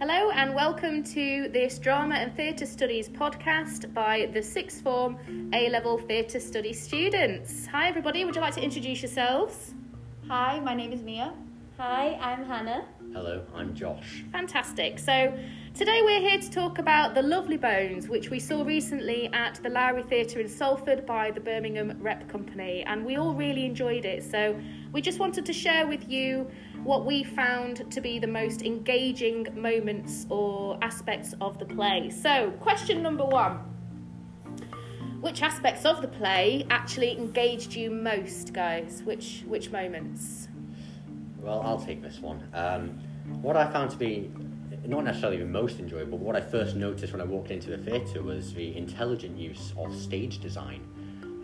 Hello and welcome to this Drama and Theatre Studies podcast by the Sixth Form A Level Theatre Studies students. Hi everybody, would you like to introduce yourselves? Hi, my name is Mia. Hi, I'm Hannah. Hello, I'm Josh. Fantastic. So today we're here to talk about The Lovely Bones, which we saw recently at the Lowry Theatre in Salford by the Birmingham Rep Company, and we all really enjoyed it. So we just wanted to share with you what we found to be the most engaging moments or aspects of the play. So, question number one. Which aspects of the play actually engaged you most, guys? Which which moments? Well, I'll take this one. Um, what I found to be not necessarily the most enjoyable, but what I first noticed when I walked into the theatre was the intelligent use of stage design.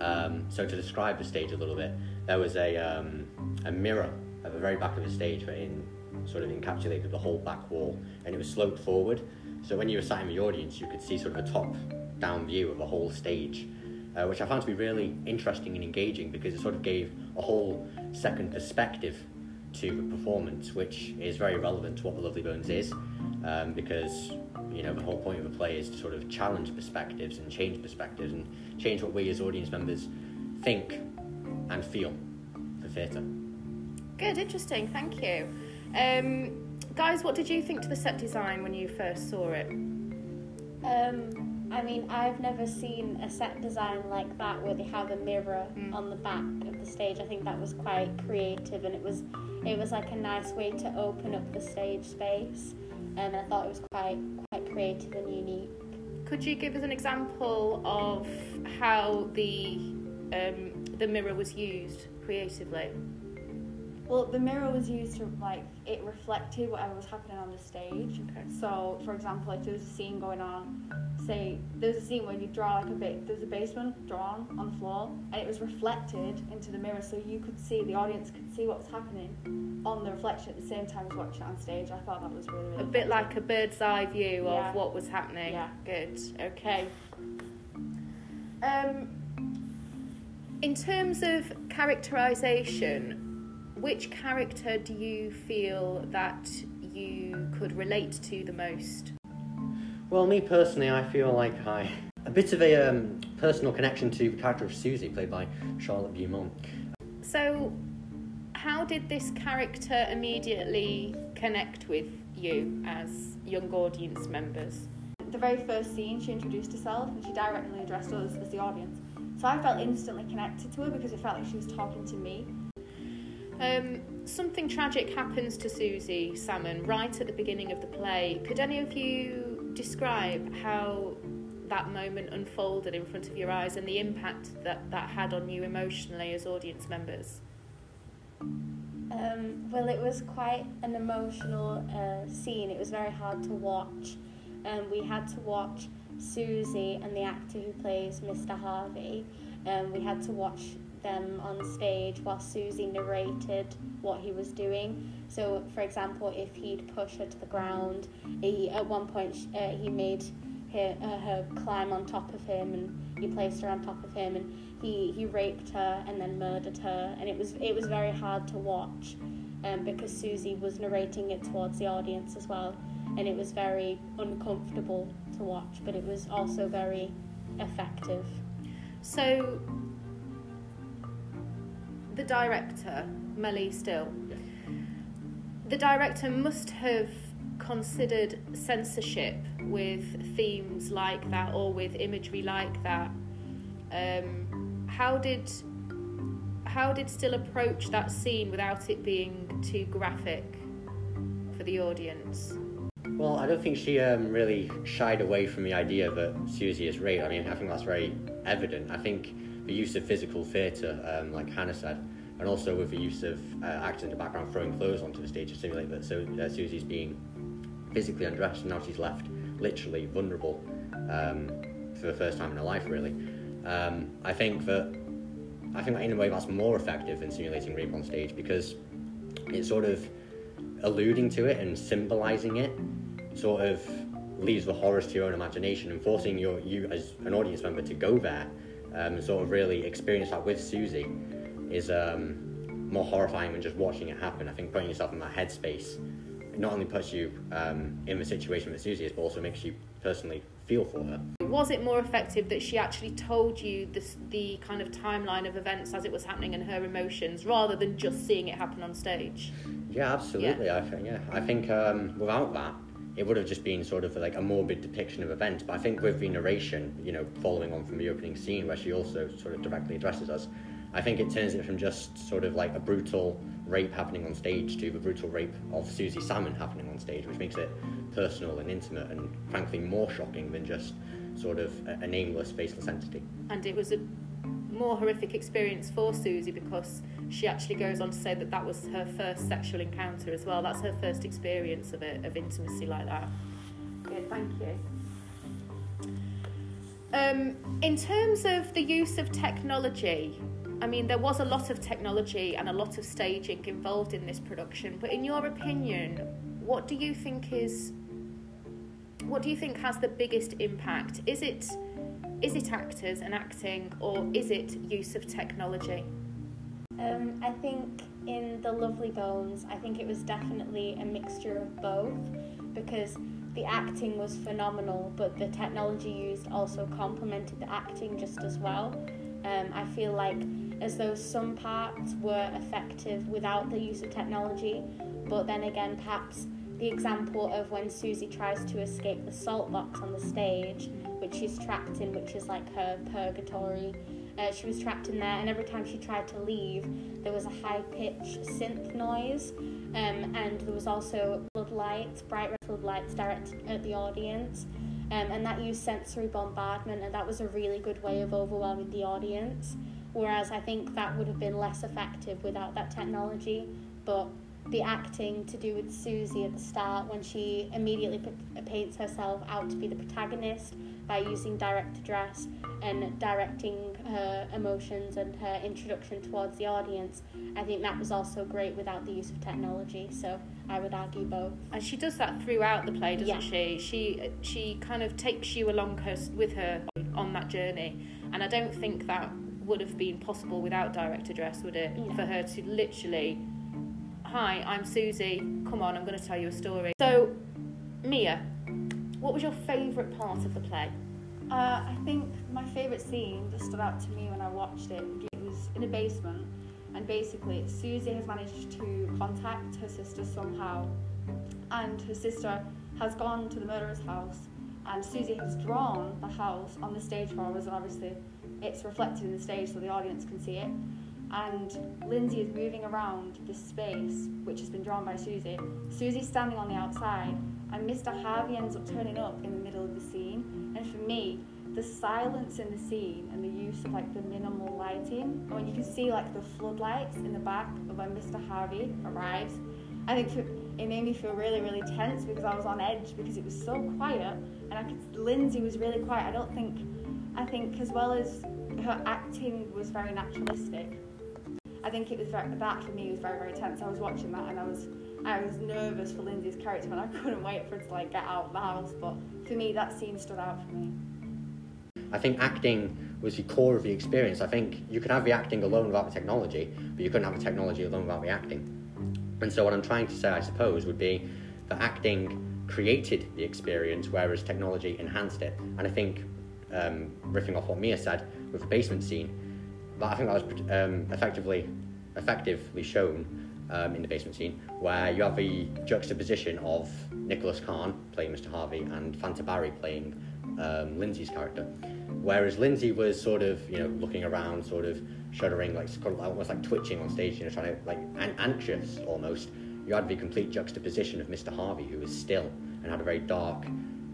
Um, so, to describe the stage a little bit, there was a, um, a mirror at the very back of the stage that in, sort of encapsulated the whole back wall, and it was sloped forward. So, when you were sat in the audience, you could see sort of a top down view of the whole stage, uh, which I found to be really interesting and engaging because it sort of gave a whole second perspective to the performance, which is very relevant to what The Lovely Bones is, um, because you know the whole point of the play is to sort of challenge perspectives and change perspectives and change what we as audience members think and feel for theatre. Good, interesting, thank you. Um, guys, what did you think to the set design when you first saw it? Um, I mean, I've never seen a set design like that where they have a mirror Mm. on the back of the stage. I think that was quite creative, and it was it was like a nice way to open up the stage space. And I thought it was quite quite creative and unique. Could you give us an example of how the um, the mirror was used creatively? Well, the mirror was used to like it reflected whatever was happening on the stage. Okay. So, for example, if there was a scene going on, say there's a scene where you draw like a bit, there's a basement drawn on the floor, and it was reflected into the mirror, so you could see the audience could see what was happening on the reflection at the same time as watching it on stage. I thought that was really, really A bit like a bird's eye view Yeah. of what was happening. Yeah. Good. Okay. Um, in terms of characterization, which character do you feel that you could relate to the most? Well, me personally, I feel like I a bit of a um, personal connection to the character of Susie, played by Charlotte Beaumont. So, how did this character immediately connect with you as young audience members? the very first scene, she introduced herself and she directly addressed us as the audience. So I felt instantly connected to her because it felt like she was talking to me. Um, something tragic happens to Susie Salmon right at the beginning of the play. Could any of you describe how that moment unfolded in front of your eyes and the impact that that had on you emotionally as audience members? Um, well, it was quite an emotional uh, scene. It was very hard to watch. Um, we had to watch Susie and the actor who plays Mr. Harvey. Um, we had to watch them on stage while Susie narrated what he was doing. So, for example, if he'd push her to the ground, he at one point uh, he made her, uh, her climb on top of him, and he placed her on top of him, and he, he raped her and then murdered her, and it was it was very hard to watch, um, because Susie was narrating it towards the audience as well, and it was very uncomfortable to watch, but it was also very effective. So, the director, Melly Still. The director must have considered censorship with themes like that or with imagery like that. Um, how did how did Still approach that scene without it being too graphic for the audience? Well, I don't think she um, really shied away from the idea that Susie is raped. I mean, I think that's very evident. I think the use of physical theatre, um, like Hannah said, and also with the use of uh, actors in the background throwing clothes onto the stage to simulate that so uh, Susie's being physically undressed and now she's left literally vulnerable um, for the first time in her life, really. Um, I think that I think that in a way that's more effective than simulating rape on stage because it's sort of alluding to it and symbolizing it sort of leaves the horrors to your own imagination and forcing your you as an audience member to go there um, and sort of really experience that with Susie is um, more horrifying than just watching it happen. I think putting yourself in that headspace not only puts you um, in the situation that Susie is, but also makes you personally feel for her. Was it more effective that she actually told you the, the kind of timeline of events as it was happening and her emotions, rather than just seeing it happen on stage? Yeah, absolutely. Yeah. I think yeah, I think um, without that, it would have just been sort of like a morbid depiction of events. But I think with the narration, you know, following on from the opening scene where she also sort of directly addresses us, I think it turns it from just sort of like a brutal rape happening on stage to the brutal rape of Susie Salmon happening on stage, which makes it personal and intimate and frankly more shocking than just sort of a, a nameless, faceless entity. And it was a more horrific experience for Susie because she actually goes on to say that that was her first sexual encounter as well. That's her first experience of it, of intimacy like that. Good, thank you. Um, in terms of the use of technology, I mean, there was a lot of technology and a lot of staging involved in this production, but in your opinion, what do you think is what do you think has the biggest impact? Is it is it actors and acting or is it use of technology? Um, I think in The Lovely Bones, I think it was definitely a mixture of both because the acting was phenomenal, but the technology used also complemented the acting just as well. Um, I feel like as though some parts were effective without the use of technology, but then again, perhaps the example of when Susie tries to escape the salt box on the stage, which she's trapped in, which is like her purgatory. Uh, she was trapped in there, and every time she tried to leave, there was a high pitched synth noise, um, and there was also floodlights, bright red floodlights directed at the audience. Um, and that used sensory bombardment, and that was a really good way of overwhelming the audience. Whereas I think that would have been less effective without that technology. But the acting to do with Susie at the start when she immediately paints herself out to be the protagonist by using direct address and directing her emotions and her introduction towards the audience. I think that was also great without the use of technology. So I would argue both. And she does that throughout the play, doesn't Yeah. she? She she kind of takes you along her, with her on that journey, and I don't think that would have been possible without direct address, would it? No. For her to literally, hi, I'm Susie. Come on, I'm going to tell you a story. So, Mia, what was your favourite part of the play? Uh, I think my favourite scene that stood out to me when I watched it. It was in a basement, and basically Susie has managed to contact her sister somehow, and her sister has gone to the murderer's house, and Susie has drawn the house on the stage for us, and obviously it's reflected in the stage so the audience can see it. And Lindsey is moving around this space, which has been drawn by Susie. Susie's standing on the outside, and Mr. Harvey ends up turning up in the middle of the scene. And for me, the silence in the scene and the use of like the minimal lighting, and when you can see like the floodlights in the back of when Mr. Harvey arrives, I think it made me feel really, really tense because I was on edge because it was so quiet, and I could Lindsey was really quiet. I don't think, I think as well as her acting was very naturalistic. I think it was very, that for me was very very tense. I was watching that and I was I was nervous for Lindsey's character and I couldn't wait for her to like get out of the house. But for me, that scene stood out for me. I think acting was the core of the experience. I think you could have the acting alone without the technology, but you couldn't have the technology alone without the acting. And so, what I'm trying to say, I suppose, would be that acting created the experience, whereas technology enhanced it. And I think, um, riffing off what Mia said with the basement scene, that I think that was um, effectively, effectively shown um, in the basement scene, where you have the juxtaposition of Nicholas Khan playing Mr. Harvey and Fanta Barrie playing um, Lindsey's character. Whereas Lindsey was sort of, you know, looking around, sort of shuddering, like almost like twitching on stage, you know, trying to like an- anxious almost. You had the complete juxtaposition of Mr. Harvey, who was still and had a very dark,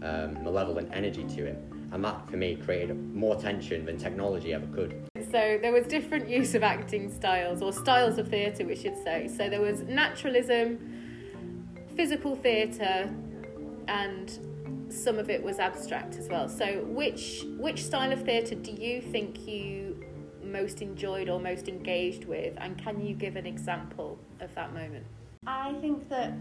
um, malevolent energy to him, and that for me created more tension than technology ever could. So there was different use of acting styles, or styles of theatre, we should say. So there was naturalism, physical theatre, and some of it was abstract as well. So which which style of theatre do you think you most enjoyed or most engaged with, and can you give an example of that moment? I think that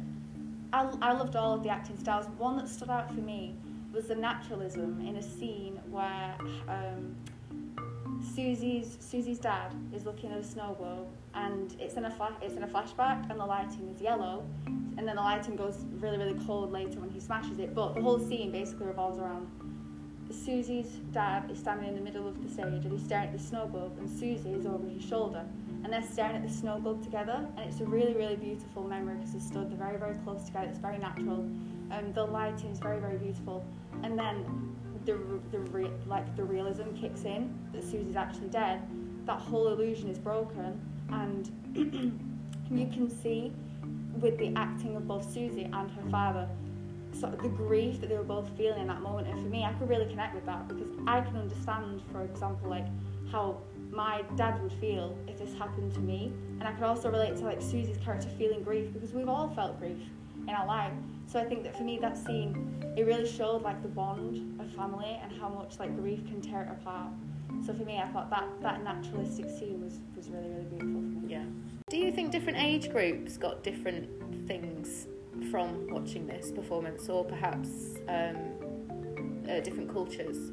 I, I loved all of the acting styles. One that stood out for me was the naturalism in a scene where um, Susie's Susie's dad is looking at a snow globe, and it's in a flash. It's in a flashback, and the lighting is yellow, and then the lighting goes really really cold later when he smashes it. But the whole scene basically revolves around Susie's dad is standing in the middle of the stage, and he's staring at the snow globe, and Susie is over his shoulder, and they're staring at the snow globe together, and it's a really really beautiful memory because they stood they're very very close together. It's very natural. Um, the lighting is very very beautiful, and then the the re- like the realism kicks in that Susie's actually dead. That whole illusion is broken, and you can see with the acting of both Susie and her father sort of the grief that they were both feeling in that moment. And for me, I could really connect with that because I can understand, for example, like how my dad would feel if this happened to me, and I could also relate to like Susie's character feeling grief because we've all felt grief in our life. So I think that for me, that scene it really showed like the bond of family and how much like grief can tear it apart. So for me, I thought that that naturalistic scene was was really really beautiful for me. Yeah. Do you think different age groups got different things from watching this performance, or perhaps um, uh, different cultures?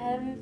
Um,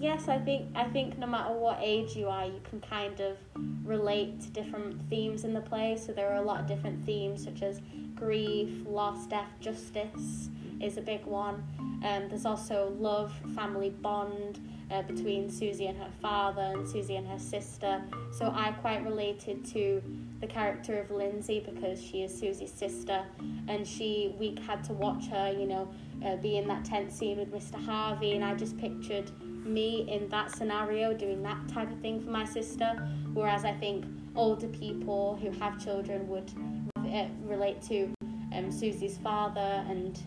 yes, I think I think no matter what age you are, you can kind of relate to different themes in the play. So there are a lot of different themes such as grief, loss, death, justice is a big one. Um, there's also love, family bond uh, between Susie and her father and Susie and her sister. So I quite related to the character of Lindsey because she is Susie's sister, and she we had to watch her, you know, uh, be in that tense scene with Mr. Harvey, and I just pictured me in that scenario doing that type of thing for my sister. Whereas I think older people who have children would uh, relate to um, Susie's father and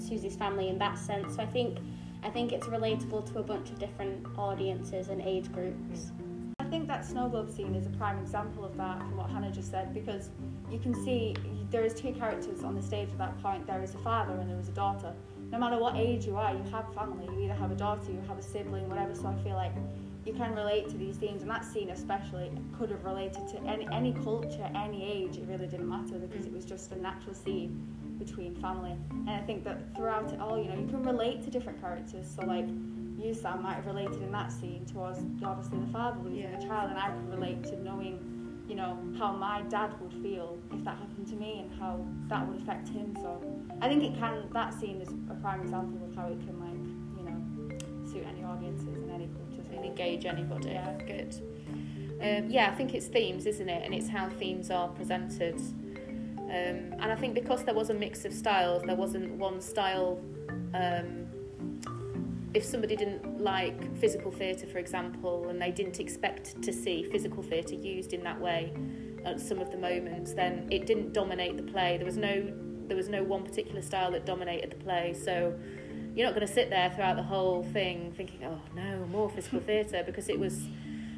Susie's family in that sense. So I think I think it's relatable to a bunch of different audiences and age groups. I think that snow globe scene is a prime example of that from what Hannah just said because you can see there is two characters on the stage at that point. There is a father and there is a daughter. No matter what age you are, you have family. You either have a daughter, you have a sibling, whatever. So I feel like you can relate to these themes, and that scene especially could have related to any any culture, any age. It really didn't matter because it was just a natural scene between family. And I think that throughout it all, you know, you can relate to different characters. So like you, Sam, might have related in that scene towards obviously the father losing Yeah. the child, and I could relate to knowing, you know, how my dad would feel if that happened to me and how that would affect him. So I think it can. That scene is a prime example of how it can like, you know, suit any audiences and any cultures. and engage anybody. Yeah. Good. Um, yeah, I think it's themes, isn't it? And it's how themes are presented. Um, and I think because there was a mix of styles, there wasn't one style. Um, if somebody didn't like physical theatre, for example, and they didn't expect to see physical theatre used in that way at some of the moments, then it didn't dominate the play. There was no there was no one particular style that dominated the play. So you're not going to sit there throughout the whole thing thinking, oh no, more physical theatre, because it was,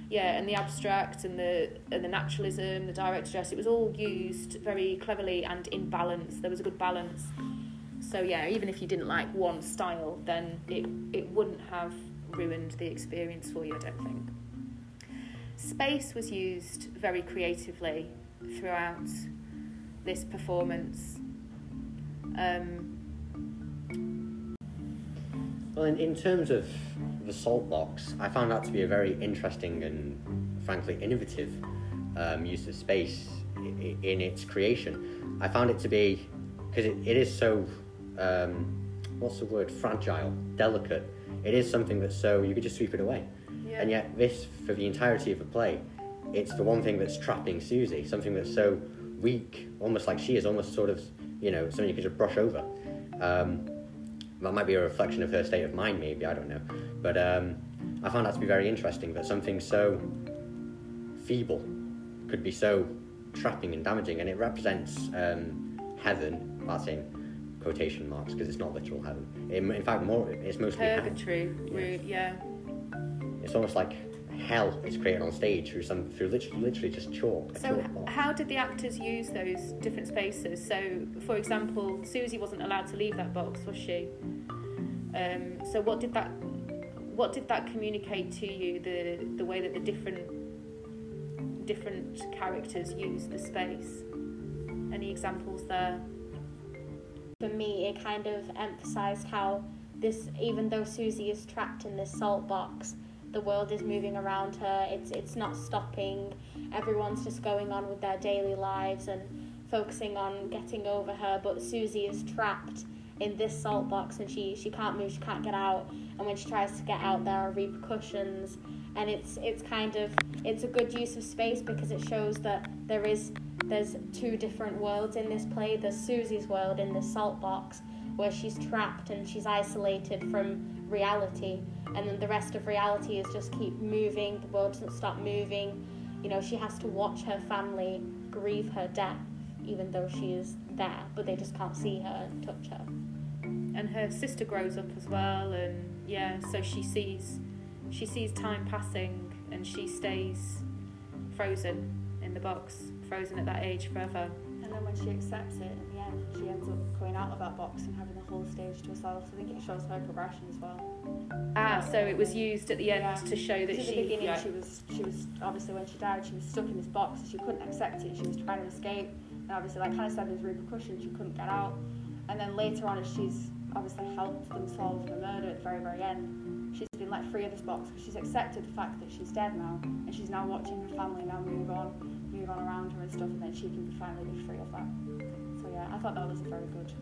yeah, and the abstract and the and the naturalism, the direct dress, it was all used very cleverly and in balance. There was a good balance. So yeah, even if you didn't like one style, then it it wouldn't have ruined the experience for you. I don't think. Space was used very creatively throughout this performance. Um, Well, in, in terms of the salt box, I found that to be a very interesting and frankly innovative um, use of space i- i- in its creation. I found it to be because it, it is so um, what's the word fragile, delicate. It is something that's so you could just sweep it away, yeah. and yet this for the entirety of the play, it's the one thing that's trapping Susie. Something that's so weak, almost like she is, almost sort of you know something you could just brush over. Um, that might be a reflection of her state of mind, maybe, I don't know. But um, I found that to be very interesting that something so feeble could be so trapping and damaging, and it represents um, heaven, that's in quotation marks because it's not literal heaven. In, in fact, more it's mostly. Purgatory, yeah. It's almost like hell is created on stage through some through literally, literally just chalk. So, chalk how did the actors use those different spaces? So, for example, Susie wasn't allowed to leave that box, was she? Um, so, what did that what did that communicate to you? The the way that the different different characters use the space. Any examples there? For me, it kind of emphasised how this even though Susie is trapped in this salt box, the world is moving around her. It's it's not stopping. Everyone's just going on with their daily lives and focusing on getting over her. But Susie is trapped in this salt box and she she can't move. She can't get out. And when she tries to get out, there are repercussions. And it's it's kind of it's a good use of space because it shows that there is there's two different worlds in this play. There's Susie's world in this salt box where she's trapped and she's isolated from reality. And then the rest of reality is just keep moving the world doesn't stop moving. You know she has to watch her family grieve her death even though she is there but they just can't see her and touch her. And her sister grows up as well and yeah so she sees she sees time passing and she stays frozen in the box frozen at that age forever then when she accepts it in the end, she ends up coming out of that box and having the whole stage to herself. So I think it shows her progression as well. ah so it was used at the end Yeah. to show that she at the beginning, yeah. she was she was obviously when she died, she was stuck in this box. So she couldn't accept it. She was trying to escape, and obviously, like kind of said, there's repercussions. She couldn't get out. And then later on, as she's obviously helped them solve the murder at the very very end, she's been let free of this box because she's accepted the fact that she's dead now, and she's now watching her family now move on, move on around her and stuff, and then she can finally be free of that. So yeah, I thought that was a very good.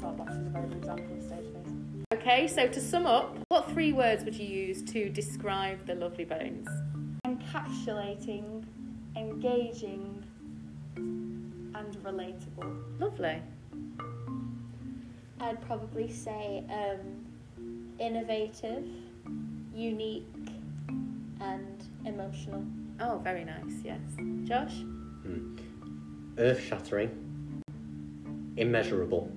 Salt box is a very good example of stage space. okay so to sum up what three words would you use to describe the lovely bones encapsulating, engaging, and relatable. lovely I'd probably say um, innovative, unique, and emotional. Oh very nice yes josh hmm. Earth shattering, immeasurable,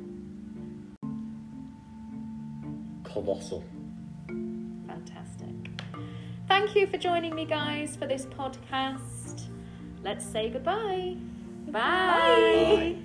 colossal. Fantastic. Thank you for joining me, guys, for this podcast. Let's say goodbye. Bye.